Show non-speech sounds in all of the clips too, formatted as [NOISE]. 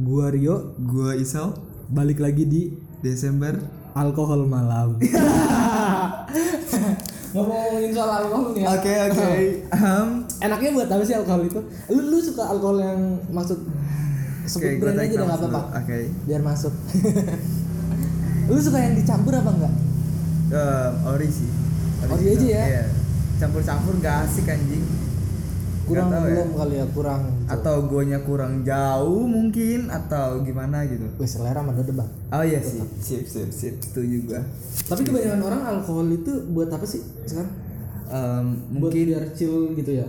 Gua Rio Gua Isal balik lagi di Desember alkohol malam. [LAUGHS] Ngomongin soal alkohol nih. ya. Oke oke [LAUGHS] Ahem. Enaknya buat apa sih alkohol itu? Lu lu suka alkohol yang maksud sebut gua brand aja nggak apa-apa. Oke Biar masuk. [LAUGHS] lu suka yang dicampur apa enggak? Eh, Ori sih Ori aja ya? Iya. Campur-campur gak asik anjing Kurang ya. belum kali ya, kurang. Atau guanya kurang jauh mungkin Atau gimana gitu Wih, selera mah debat. Oh iya sih Sip sip sip Setuju gua Tapi kebanyakan orang alkohol itu buat apa sih sekarang? Em, Buat Mungkin biar chill gitu ya.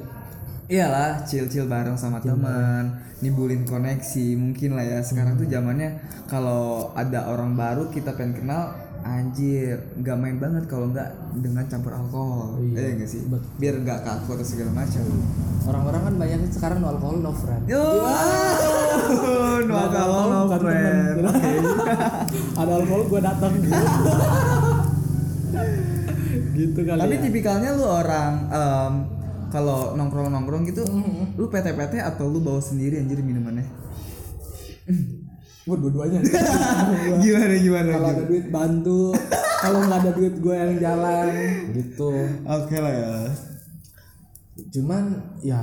Iyalah, chill-chill bareng sama teman, nimbulin koneksi. Mungkin lah ya. Sekarang tuh zamannya kalau ada orang baru kita pengen kenal, anjir, nggak main banget kalau nggak dengan campur alkohol. Iya. Iya nggak sih? Bet- Biar nggak kaku atau segala macam. Orang-orang kan banyak sekarang no alkohol no friend. Yo, [LAUGHS] no Nggak ada alcohol, no friend. temen. [LAUGHS] ada alkohol gua datang gitu. [LAUGHS] gitu kali Tapi ya. tipikalnya lu orang em, kalau nongkrong-nongkrong gitu, lu PT-PT atau lu bawa sendiri anjir minumannya? Gua dua-duanya. [LAUGHS] gimana gimana? Kalau ada duit bantu, kalau nggak ada duit gue yang jalan gitu. Oke lah ya. Cuman ya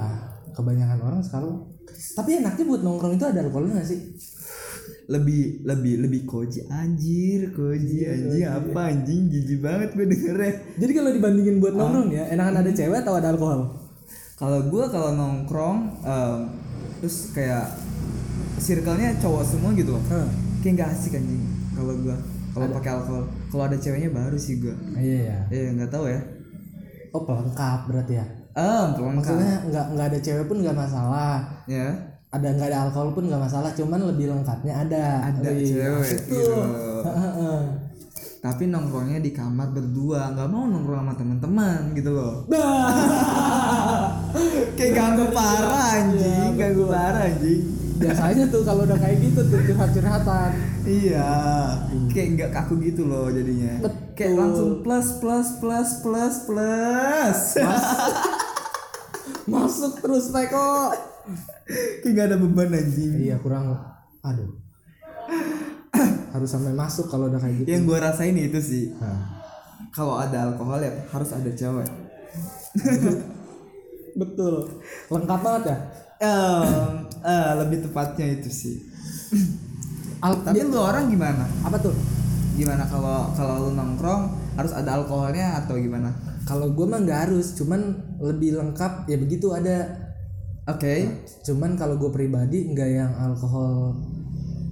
kebanyakan orang sekarang tapi enaknya buat nongkrong itu ada alkoholnya gak sih? lebih lebih lebih koji anjir koji anjing apa anjing jijik banget gue dengernya Jadi kalau dibandingin buat nongkrong ya, enakan ada cewek atau ada alkohol? kalau gue kalau nongkrong em, terus kayak circle-nya cowok semua gitu loh. Hah. kayak nggak asik anjing. Kalau gue kalau pakai alkohol. Kalau ada ceweknya baru sih gue Iya ya. eh nggak tahu ya. Oh pelengkap berarti ya. ah pelengkap. Maksudnya nggak nggak ada cewek pun nggak masalah. ya. Ada nggak ada alkohol pun nggak masalah. Cuman lebih lengkapnya ada. ada Wih, cewek gitu tapi nongkrongnya di kamar berdua. Nggak mau nongkrong sama teman-teman gitu loh. [LAUGHS] Kayak ganggu parah anjing. Ganggu parah anjing Biasanya tuh kalau udah kayak gitu tuh curhat-curhatan. iya kayak nggak kaku gitu loh jadinya Betul. kayak langsung plus plus plus plus plus [LAUGHS] Masuk terus Teko. kayak nggak ada beban anjing Iya kurang. Aduh. [COUGHS] Harus sampai masuk kalau udah kayak gitu. yang gue rasain itu sih kalau ada alkohol ya harus ada cewek [LAUGHS] betul. Lengkap banget ya. Em, eh, lebih tepatnya itu sih [CLEARS THROAT] Al tapi lu orang gimana apa tuh? gimana kalau kalau lu nongkrong harus ada alkoholnya atau gimana Kalau gue mah nggak harus, cuman lebih lengkap ya begitu ada. oke Cuman kalau gue pribadi nggak yang alkohol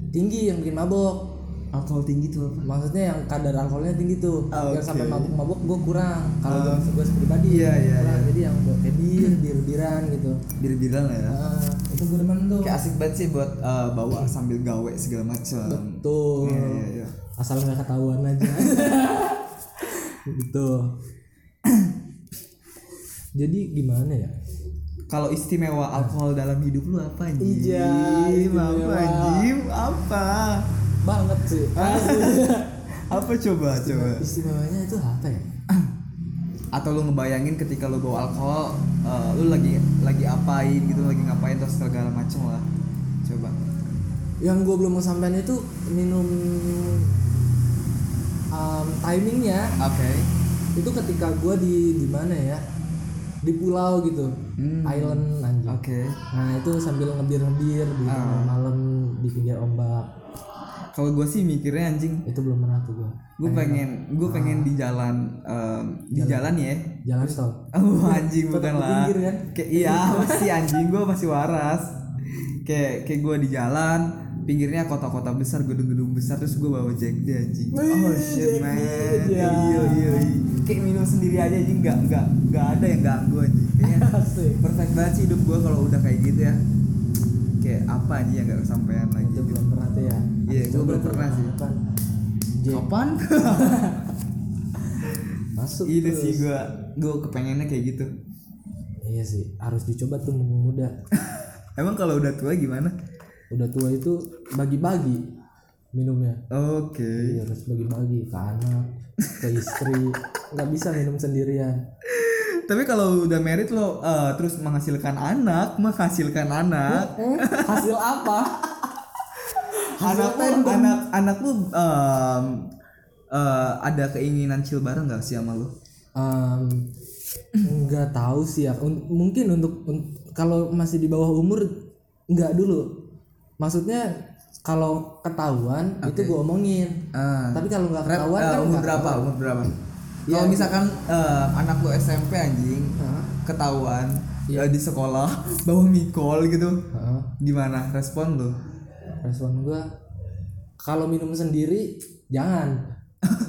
tinggi yang bikin mabok. Alkohol tinggi tuh apa Maksudnya yang kadar alkoholnya tinggi tuh. Ah, Yang sampai mabuk-mabuk gue kurang. Kalau Ah. gue gue pribadi Iya, iya, kurang. iya. Jadi yang buat kayak bir, bir biran gitu. bir-biran lah ya Nah, itu gue demen tuh. kayak asik banget sih buat eh, bawa sambil gawe segala macam Tuh. iya iya iya Asal nggak ketahuan aja. [LAUGHS] gitu. [CLEARS THROAT] Jadi gimana ya? kalau istimewa alkohol dalam hidup lu apa anjing Iya, apa anjing apa Banget sih. [LAUGHS] apa coba coba? Istimewanya itu apa ya? atau lu ngebayangin ketika lu bawa alkohol eh, lu lagi lagi apain gitu lagi ngapain terus segala macam lah. Coba. Yang gue belum mau sampein itu minum um, timingnya. Oke. Itu ketika gue di di mana ya? Di pulau gitu. Hmm. island anjing. Oke. Nah itu sambil ngebir ngebir di Ah. tengah malam di pinggir ombak kalau gue sih mikirnya anjing itu belum pernah tuh gue gue pengen gue pengen di jalan di jalan. ya. Jalan tol oh anjing bukan lah. pinggir kan? kayak iya masih anjing gue masih waras. Kayak kayak gue di jalan pinggirnya kota-kota besar gedung-gedung besar terus gue bawa jack D anjing. Oh shit man. iya. iya iya. Kayak minum sendiri aja anjing nggak nggak nggak ada yang ganggu anjing. Kayaknya [LAUGHS] perfect banget sih hidup gue kalau udah kayak gitu ya kayak apa anjing yang gak kesampaian lagi itu belum pernah tuh ya? Iya, gua Coba belum pernah sih. kapan? Kapan? [LAUGHS] Masuk itu sih gue gue kepengennya kayak gitu. Iya sih harus dicoba tuh mumpung muda [LAUGHS] emang kalau udah tua gimana? Udah tua itu bagi-bagi minumnya. Oke. Iya, harus bagi-bagi ke anak ke istri. [LAUGHS] Nggak bisa minum sendirian Tapi kalau udah merit lo eh, terus menghasilkan anak, menghasilkan anak, Eh, hasil apa? [LAUGHS] Anak lu anak anak lu em, eh, ada keinginan chill bareng nggak sih sama lu? Em, nggak tahu sih ya. Un- mungkin untuk un- kalau masih di bawah umur nggak dulu. Maksudnya kalau ketahuan itu gue omongin. Ah. tapi kalau nggak ketahuan eh, kan umur berapa tahu. umur berapa kalau misalkan eh, anak lu SMP anjing Hah? ketahuan eh, di sekolah [LAUGHS] bawa mikol gitu Heeh. gimana? Respon lu? Respon gue kalau minum sendiri jangan.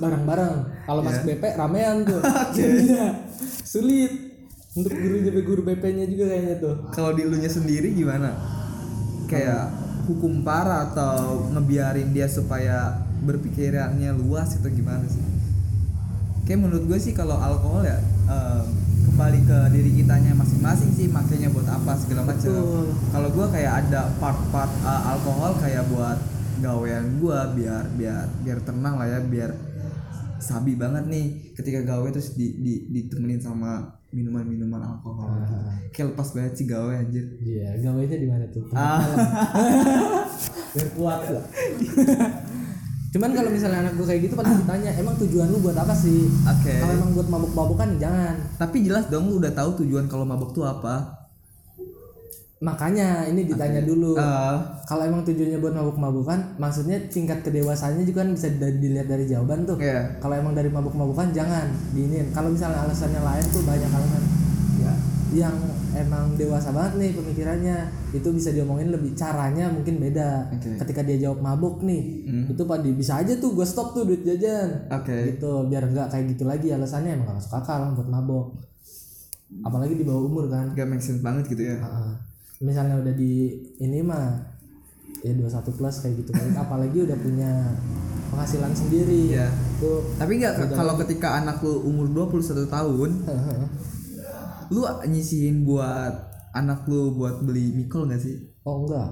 Bareng-bareng. Kalau masuk BP ramean tuh. [LAUGHS] Jadinya sulit. Untuk guru jadi guru BP-nya juga kayaknya tuh. Kalau di elunya sendiri gimana? Kayak hukum parah atau ngebiarin dia supaya berpikirannya luas itu gimana sih kayak menurut gue sih kalau alkohol ya em, kembali ke diri kitanya masing-masing sih makanya buat apa segala macam. Kalau gue kayak ada part-part uh, alkohol kayak buat gawean gue biar biar biar tenang lah ya biar sabi banget nih. Ketika gawe terus di, di ditemenin sama minuman-minuman alkohol gitu. kayak lepas banget sih gawe anjir. Iya gawainya di mana tuh? Ah. [LAUGHS] biar kuat lah [LAUGHS] cuman kalau misalnya anak gue kayak gitu pasti ditanya emang tujuan lu buat apa sih? Oke. kalau emang buat mabuk-mabukan jangan. Tapi jelas dong lu udah tahu tujuan kalau mabok tuh apa. makanya ini ditanya dulu. Eh, kalau emang tujuannya buat mabuk-mabukan maksudnya tingkat kedewasaannya juga kan bisa dilihat dari jawaban tuh. Iya. kalau emang dari mabuk-mabukan jangan diinin. Kalau misalnya alasannya lain tuh banyak alasan. Ya yang emang dewasa banget nih pemikirannya itu bisa diomongin lebih caranya mungkin beda Oke. ketika dia jawab mabuk nih Hmm. itu pak bisa aja tuh gue stop tuh duit jajan Oke. gitu biar nggak kayak gitu lagi alasannya emang gak masuk akal buat mabok apalagi di bawah umur kan Gak make sense banget gitu ya. Heeh. misalnya udah di ini mah ya 21 plus kayak gitu apalagi udah punya penghasilan sendiri tuh Tapi nggak kalau ketika anak lu umur 21 tahun, lu nyisihin buat anak lu buat beli mikol gak sih? oh enggak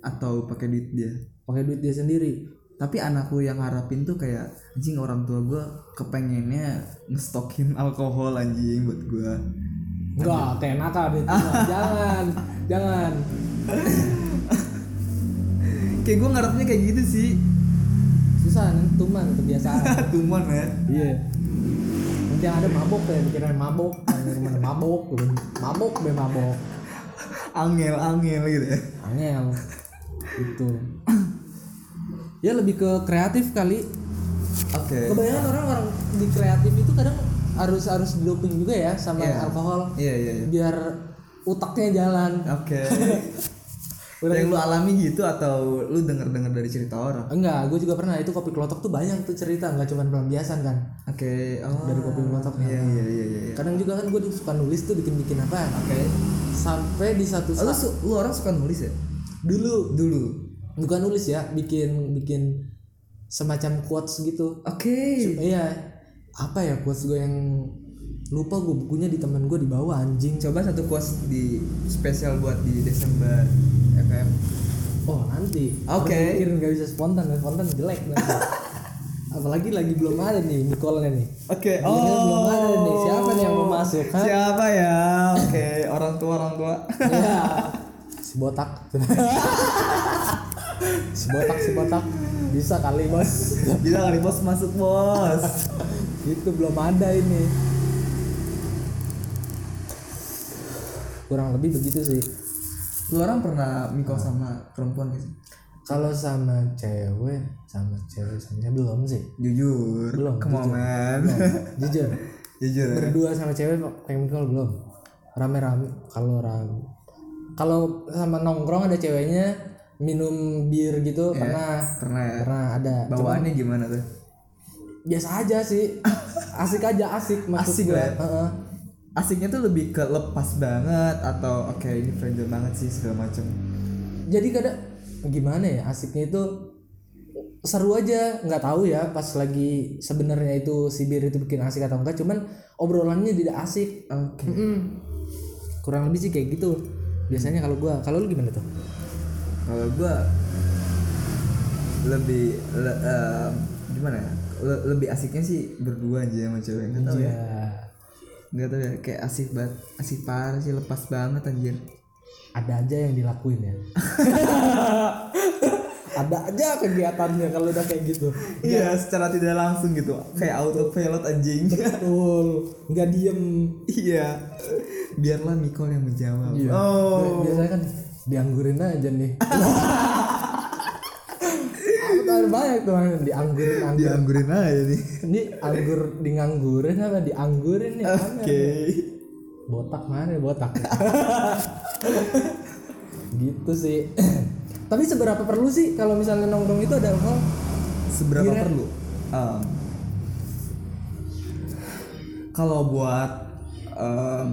Atau pakai duit dia? pakai duit dia sendiri Tapi anak lu yang harapin tuh kayak anjing orang tua gua kepengennya ngestokin alkohol anjing buat gua. enggak nakal duit [LAUGHS] jangan jangan Kayak gua ngarepnya kayak gitu sih. susah nanti tuman kebiasaan [LAUGHS] Tuman ya. iya nanti yang ada mabok ya pikiran mabok mana mabok gitu. mabok be mabok Angel angel gitu ya. angel itu ya lebih ke kreatif kali Oke. kebanyakan orang-orang di kreatif itu kadang harus harus doping juga ya sama Iya. alkohol Iya iya iya. biar utaknya jalan Oke. [LAUGHS] yang lu alami gitu atau lu denger-denger dari cerita orang? enggak gue juga pernah itu kopi kelotok tuh banyak tuh cerita nggak cuma pelampiasan kan Oke. Oh. dari kopi kelotok Iya iya iya iya. kadang juga kan gue suka nulis tuh bikin bikin apa Oke. sampai di satu Oh, lu, saat su- lu orang suka nulis ya? dulu Dulu. bukan nulis ya bikin bikin semacam quotes gitu Oke. iya apa ya quotes gue yang lupa gue bukunya di temen gue di bawah anjing Coba satu quotes di spesial buat di Desember FM. oh nanti Oke. Harus mikir nggak bisa spontan dan spontan jelek nanti [LAUGHS] apalagi lagi belum ada nih Nicole nih Oke. Ini belum ada nih siapa nih yang mau masuk ha? Siapa ya? Oke, orang tua orang tua. ya [LAUGHS] si botak [LAUGHS] si botak si botak bisa kali bos Bisa kali bos masuk bos. itu belum ada ini kurang lebih begitu sih Lu orang pernah mikol sama perempuan gak sih? kalau sama cewek sama cewek sama belum sih Jujur. Belum, Come on, jujur. man. [LAUGHS] jujur Jujur berdua sama cewek pengen mikul belum rame-rame kalau rame kalau sama nongkrong ada ceweknya minum bir gitu pernah Pernah ya. pernah ada Bawaannya gimana tuh? biasa aja sih [LAUGHS] asik aja asik maksud Asik gue lah ya. Asiknya tuh lebih ke lepas banget atau oke ini friendzone banget sih segala macem. jadi kadang gimana ya asiknya itu seru aja nggak tahu ya pas lagi sebenarnya itu si bir itu bikin asik atau enggak cuman obrolannya tidak asik Oke. Mm-mm. kurang lebih sih kayak gitu biasanya kalau gua kalau lu gimana tuh Kalau gua lebih le- em, gimana ya? Le- lebih asiknya sih berdua aja sama cewek nggak tahu ya. Nggak tahu ya kayak asik banget, asik parah sih lepas banget anjir. ada aja yang dilakuin ya [LAUGHS] ada aja kegiatannya kalau udah kayak gitu Iya, secara tidak langsung gitu. Kayak autopilot anjing. betul nggak diem iya. Biarlah Mikol yang menjawab. Iya. Oh. biasanya kan dianggurin aja nih [LAUGHS] Tahu banyak tuh dianggurin anggur Dianggurin aja nih. ini anggur di nganggurin apa dianggurin nih Oke. botak mana botak [LAUGHS] gitu sih tapi seberapa perlu sih kalau misalnya nongkrong itu ada alkohol Seberapa Kira- perlu? Um, kalau buat um,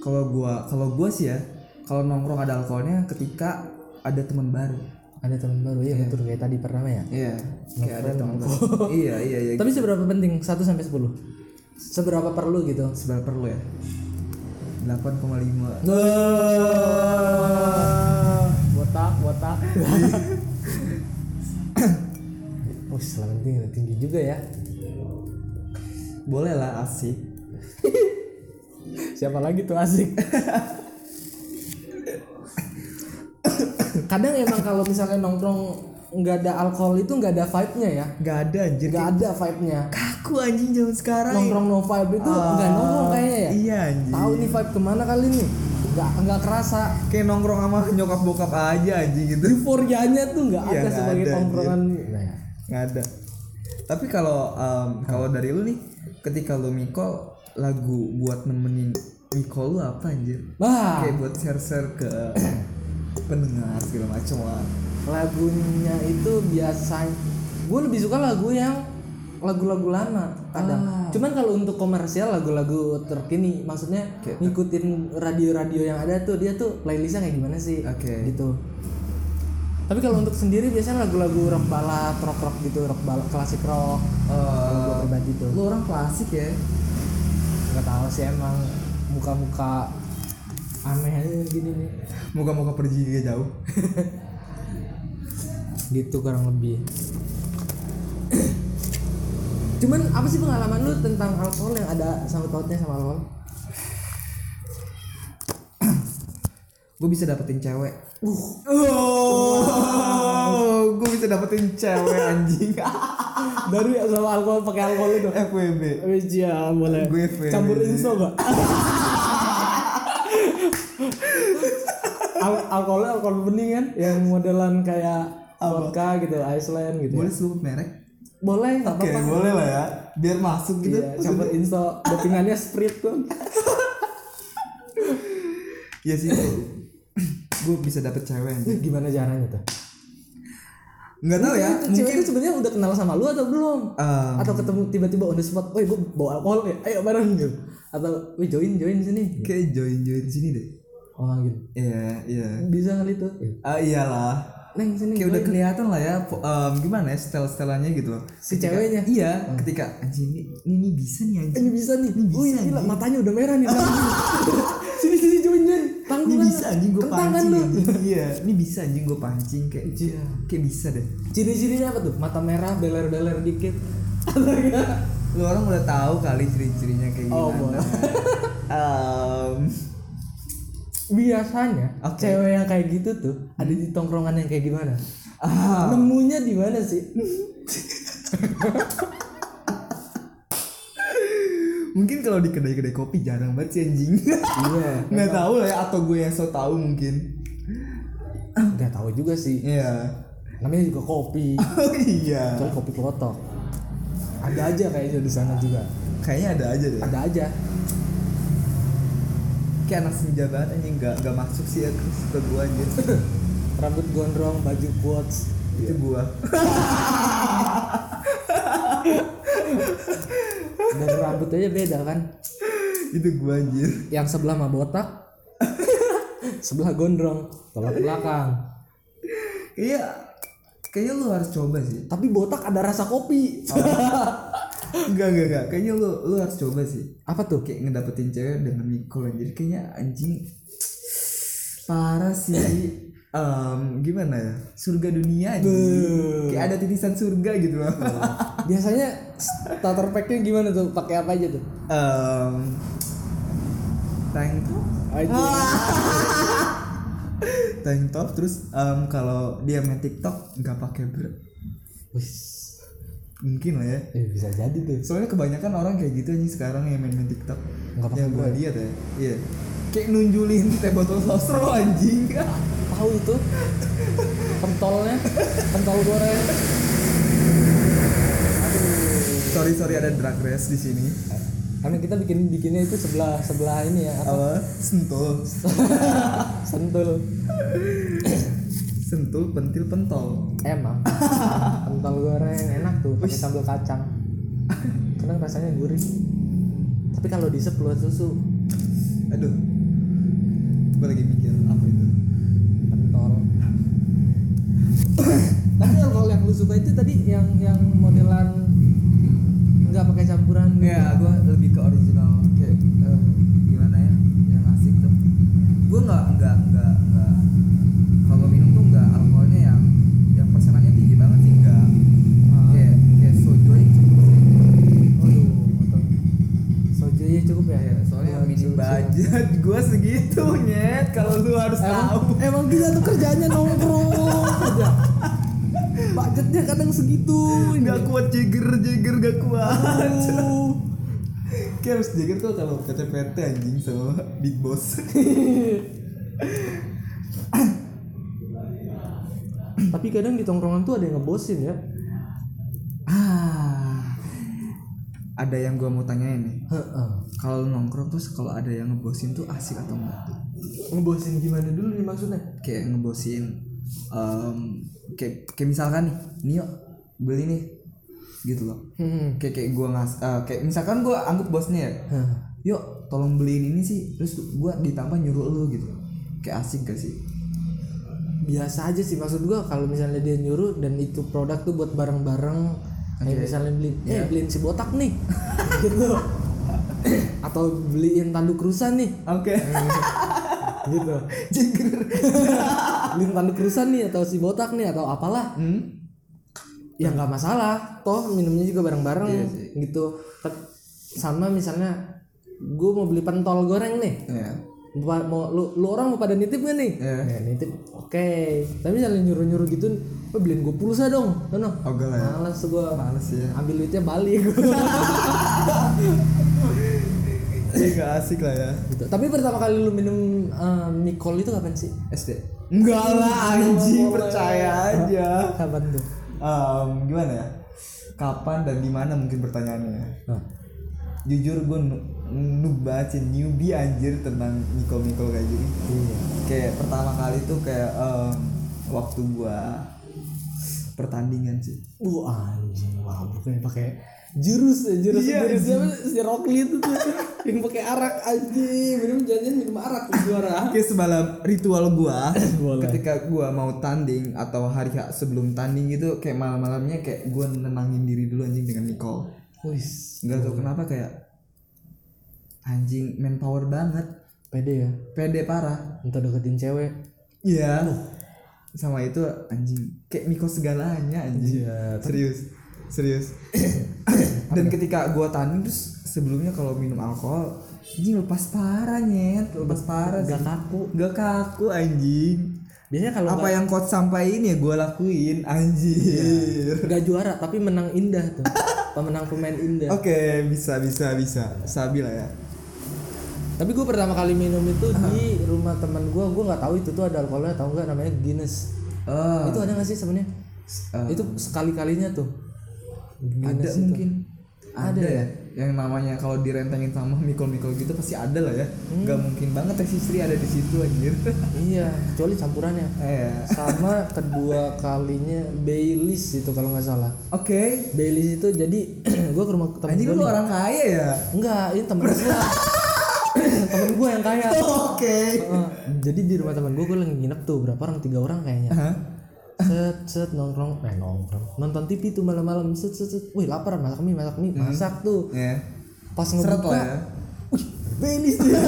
kalau gua kalau gua sih ya, kalau nongkrong ada alkoholnya ketika ada teman baru. Ada teman baru ya betul kayak tadi pertama ya Iya, kayak ada teman baru. iya, iya, [LAUGHS] iya. tapi seberapa penting 1 sampai 10 seberapa perlu gitu Seberapa perlu ya? 8,5 botak botak Wih, selamat tinggi, tinggi juga ya. Boleh lah asik [LAUGHS] Siapa lagi tuh asik? [LAUGHS] Kadang emang kalau misalnya nongkrong nggak ada alkohol itu nggak ada vibe-nya ya. Gak ada anjir Nggak ada vibe-nya. Kaku anjing zaman sekarang Nongkrong no vibe itu nggak nongkrong kayaknya ya. Iya anjing Tahu nih vibe ke mana kali nih? Nggak nggak kerasa. Kayak nongkrong sama nyokap bokap aja anjing gitu Euforianya tuh nggak Iya, ada nggak sebagai ada, tongkrongan. Nah, nggak ada tapi kalau um, kalau dari lu nih ketika lu mikol lagu buat nemenin mikol lu apa anjir Wah, kayak buat share share ke pendengar segala macam lah lagunya itu biasa gue lebih suka lagu yang lagu-lagu lama kadang. Ah. cuman kalau untuk komersial lagu-lagu terkini maksudnya ngikutin radio-radio yang ada tuh dia tuh playlistnya kayak gimana sih? Oke. gitu. Tapi kalau untuk sendiri biasanya lagu-lagu rock balad rock rock gitu rock balad klasik rock. Gue pribadi tuh. lu orang klasik ya? Nggak tahu sih emang muka-muka aneh aja gini nih. Muka-muka pergi jauh. [LAUGHS] Gitu kurang lebih. Cuman apa sih pengalaman lu tentang alkohol yang ada sangkut pautnya sama alkohol [CLEARS THROAT] gue bisa dapetin cewek. Oh gue bisa dapetin cewek anjing. [LAUGHS] Dari sama alkohol pakai alkohol itu. FWB Wis ya boleh. Gue fair. campur inso gak [LAUGHS] Al alkoholnya alkohol bening kan yang modelan kayak vodka gitu Iceland gitu boleh ya. sebut merek boleh nggak Oke, apa-apa boleh lah ya. Biar masuk gitu. iya, campur inso dopingannya sprite tuh [LAUGHS] Iya sih. gue bisa dapet cewek anjing. gimana caranya tuh Nggak tahu ya. Itu cewek itu sebenarnya udah kenal sama lu atau belum? Um, atau ketemu tiba-tiba on the spot, woi gue bawa alkohol ya, ayo bareng gitu. Atau woi join join sini. kayak join join sini deh. Oh gitu. Iya, iya. Bisa kali tuh. Ah iyalah. Neng sini. Kayak udah kelihatan lah ya em, gimana ya style-stylenya gitu loh. si ceweknya. Iya, ketika anjing ini, ini, ini bisa nih anjing. Ini bisa nih. Ini bisa, Wih, gila anjing. matanya udah merah nih. [LAUGHS] sini sini join join. Ini bisa anjing gue Kentangan pancing lu. Iya, ini bisa anjing gue pancing kayak Iya. kayak bisa deh. Ciri-cirinya apa tuh? Mata merah, beler-beler dikit. Lu orang udah tahu kali ciri-cirinya kayak Oh, gimana. [LAUGHS] Em, Biasanya Oke. cewek yang kayak gitu tuh ada di tongkrongan yang kayak gimana? ah, Nemunya di mana sih? mungkin kalau di kedai-kedai kopi jarang banget sih anjing. Iya. Nggak [LAUGHS] tahu lah ya atau gue yang so tahu mungkin. Nggak tahu juga sih. Iya. Namanya juga kopi. [LAUGHS] Oh iya. Kecuali kopi klotok. Ada aja kayaknya di sana juga. Kayaknya ada aja deh. Ada aja. Kayak anak senja banget anjing nggak nggak masuk sih ya ke, gue anjir. [LAUGHS] Rambut gondrong, baju quotes. Itu gua. [LAUGHS] Dan rambut aja beda kan. Itu gua anjir. Yang sebelah mah botak. [LAUGHS] sebelah gondrong, tolak belakang. Iya. Kayaknya lu harus coba sih. Tapi botak ada rasa kopi. Enggak enggak enggak. Kayaknya lu lu harus coba sih. Apa tuh? Kayak ngedapetin cewek dengan mikul anjir. Kayaknya anjing parah sih. [LAUGHS] Em, gimana ya? Surga dunia anjing. Kayak ada titisan surga gitu loh. Biasanya starter packnya gimana tuh? Pakai apa aja tuh? Em, tank top Aja. [LAUGHS] tank top terus em, kalau dia main TikTok nggak pakai Wis. Mungkin lah ya. Eh, bisa jadi tuh. Soalnya kebanyakan orang kayak gitu nih sekarang yang main main TikTok. Nggak yang ya? lihat ya. Iya. Kayak nunjulin teh botol sosro anjing. [LAUGHS] Tahu itu pentolnya. Pentol goreng. Sorry sorry ada drag race di sini. Karena kita bikin bikinnya itu sebelah sebelah ini ya apa? Apa? Sentul. [LAUGHS] Sentul [LAUGHS] sentul pentil pentol. Emang. [LAUGHS] Pentol goreng enak tuh pakai sambal kacang. [LAUGHS] Kadang rasanya gurih. Tapi kalau diisep keluar susu. Aduh. Gue lagi mikir apa itu? Pentol. [COUGHS] Tapi alkohol yang lu suka itu tadi yang yang modelan nggak pakai campuran gitu. ya gue lebih ke original. Kayak eh, gimana ya? Yang asik tuh. Gue nggak nggak kalau minum tuh nggak alkoholnya yang yang persenannya tinggi banget sih nggak Ah. kayak kayak soju aja cukup sih. Waduh, motor. soju aja cukup ya? ya soalnya Buat minim susu. Budget [LAUGHS] gue segitu nyet. Kalau lu harus tahu. Emang, emang kita tuh kerjanya nongkrong. [LAUGHS] Aja. Budgetnya kadang segitu. nggak kuat jeger jeger gak kuat. [LAUGHS] Kayak harus jeger tuh kalau KCPT anjing sama big boss. Tapi kadang di tongkrongan tuh ada yang ngebosin ya. Ada yang gue mau tanyain nih. Kalau nongkrong terus kalau ada yang ngebosin tuh asik atau enggak tuh? Ngebosin gimana dulu nih maksudnya? kayak ngebosin em, kayak kayak misalkan nih Nio beli nih gitu loh. Hmm. kayak kayak gue ngas eh, kayak misalkan gue anggap bosnya ya yuk tolong beliin ini sih. Terus gue ditambah nyuruh lu gitu. Kayak asik gak sih? Biasa aja sih maksud gua kalau misalnya dia nyuruh dan itu produk tuh buat bareng-bareng kayak misalnya beli eh beliin si botak nih. [LAUGHS] Gitu. Atau beliin tanduk rusa nih. Oke. [LAUGHS] Gitu. Jeger beliin tanduk rusa nih atau si botak nih atau apalah. Hmm? ya nggak masalah. Toh minumnya juga bareng-bareng Iya sih. gitu. Sama misalnya gue mau beli pentol goreng nih. Ya mau, mau- lu, lu orang mau pada nitip gak nih? Iya. Ya, nitip. Oke. Tapi misalnya nyuruh nyuruh gitu. Lo beliin gue pulsa dong. No Ogah lah ya. males gue males ya. Ambil duitnya balik. [LAUGHS] Ini gak asik lah ya. Gitu. tapi pertama kali lu minum uh, Mikol itu kapan sih? SD enggak lah anjing. percaya aja. Kapan tuh? Em, gimana ya? Kapan dan di mana mungkin pertanyaannya Nah, jujur gue noob banget sih newbie anjir tentang Nicole Nicole kayak gini. Iya. kayak pertama kali tuh kayak em, waktu gua pertandingan sih. Anjing, wah bukannya pakai jurus ya jurus Iya, jurus siapa si Rockly itu tuh yang pakai arak anjing. Minum janjian minum arak juara. Oke semalam ritual gua [LAUGHS] ketika gua mau tanding atau hari sebelum tanding itu kayak malam-malamnya kayak gua nenangin diri dulu anjing dengan Nicole wis nggak tahu kenapa kayak anjing manpower banget. Pede ya? Pede parah. Entah deketin cewek. Iya. Sama itu anjing kayak Miko segalanya anjing. Iya, serius serius. [COUGHS] Dan ketika gua tanding terus sebelumnya kalau minum alkohol anjing lepas parah nyet. Lepas parah gak sih. kaku. Gak kaku anjing. Biasanya kalau apa yang coach sampaikan ya gua lakuin anjir. Nggak juara tapi menang indah tuh [LAUGHS] pemenang pemain indah. Oke bisa bisa bisa. Sabi lah ya. Tapi gue pertama kali minum itu di rumah teman gue gue nggak tahu itu tuh ada alkoholnya atau enggak namanya Guinness. Oh itu ada nggak sih sebenarnya? Eh, itu sekali kalinya tuh. Ada Guinness itu. mungkin. Ada, Ada ya yang namanya kalau direntengin sama mikol-mikol gitu pasti ada lah ya. Hmm. nggak mungkin banget tes istri ada di situ anjir. [LAUGHS] Iya kecuali campurannya. Eh sama [LAUGHS] kedua kalinya Baileys itu kalau nggak salah. Oke. Baileys itu jadi [CLEARS THROAT] gue ke rumah temen gue lu orang kaya ya? Enggak ini temen [LAUGHS] gue [CLEARS THROAT] temen gue yang kaya. Oke. Heeh. jadi di rumah temen gue gue lagi nginep tuh berapa orang? Tiga orang kayaknya. Hah? Set set nongkrong. Eh nongkrong. Nonton TV tuh malam-malam. Set set set. Wih lapar masak mie masak mie. Masak tuh. Ya pas seret ngebuka. lah ya. Wih Baileys dia. [LAUGHS]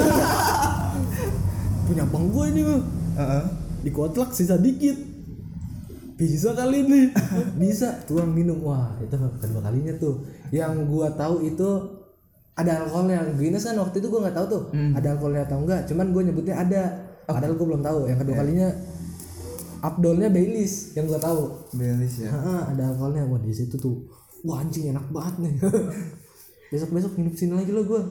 Punya abang gue ini mah Heeh. di kotlak sisa dikit. Bisa kali ini. [LAUGHS] Bisa. Tuang minum. Wah itu kedua kalinya tuh. Yang gua tahu itu ada alkoholnya. Guinness kan waktu itu gua nggak tahu tuh. Ada alkoholnya atau enggak cuman gue nyebutnya ada. Padahal gue belum tahu. Yang kedua kalinya Abdolnya Baileys yang gua tahu. Belis ya. Ah, ada alkoholnya wah di situ tuh. Wah anjing enak banget nih. besok besok minum sini lagi lo gue. [LAUGHS]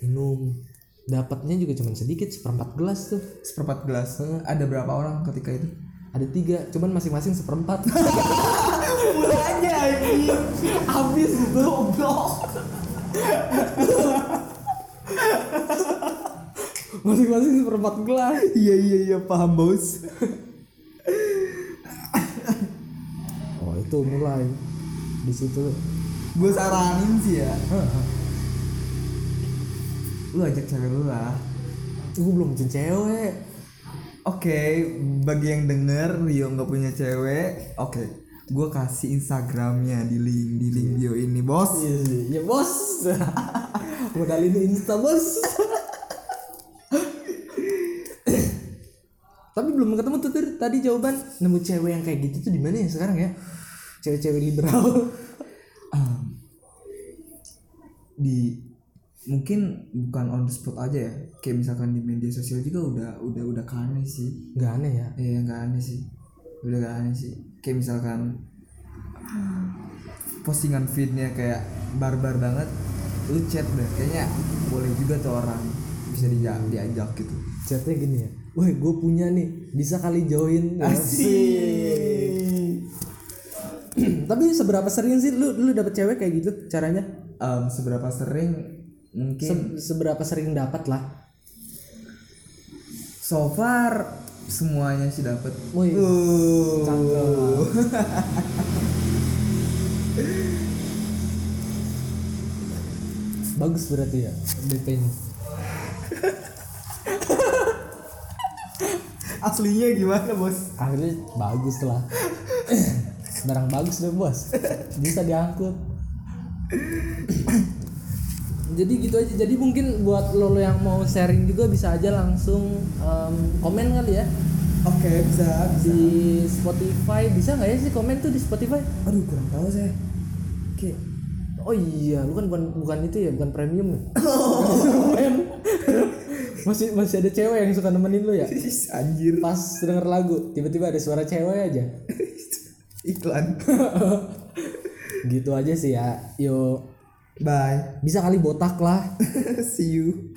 minum dapatnya juga cuma sedikit seperempat gelas tuh. Seperempat gelas. Ada berapa orang ketika itu? Ada tiga, cuman masing-masing seperempat. [LAUGHS] Mulanya anjing. Habis goblok. [LAUGHS] masing-masing seperempat gelas. Iya iya iya paham bos. Oh itu mulai di situ. Gue saranin sih ya. Lu ajak cewek lu lah. Gue belum punya cewek. Oke, bagi yang denger Rio nggak punya cewek, oke, gue kasih Instagramnya di link di link bio ini bos. Iya sih, ya bos. [LAUGHS] Modal ini insta bos. Tapi belum ketemu tuh tadi jawaban nemu cewek yang kayak gitu tuh di mana ya sekarang ya? Cewek-cewek liberal. [LAUGHS] Um, di mungkin bukan on the spot aja ya, kayak misalkan di media sosial juga udah udah udah aneh sih. Gak aneh ya? Iya nggak aneh sih, udah gak aneh sih. Kayak misalkan postingan feednya kayak barbar banget, lu chat deh, kayaknya boleh juga tuh orang bisa diajak diajak gitu. Chatnya gini ya. Woi, gue punya nih, bisa kali join. Tapi seberapa sering sih lu lu dapet cewek kayak gitu caranya? Em, seberapa sering mungkin Se- seberapa sering dapat lah? so far semuanya sih dapat. Uh. cakep. [LAUGHS] Bagus berarti ya DP-nya. Aslinya gimana bos? Akhirnya bagus lah. [COUGHS] Barang bagus deh bos. Bisa diangkut. [COUGHS] Jadi gitu aja. Jadi mungkin buat lo, lo yang mau sharing juga bisa aja langsung em, komen kali ya Oke bisa di Spotify. Bisa nggak ya sih komen tuh di Spotify? Aduh kurang tahu saya. Oke. Oh iya, lu kan bukan bukan itu ya, bukan premium ya. [LAUGHS] Men. Masih masih ada cewek yang suka nemenin lu ya. Anjir Pas denger lagu, tiba-tiba ada suara cewek aja. iklan. Gitu aja sih ya. Yo, Bye. bisa kali botak lah. [LAUGHS] See you.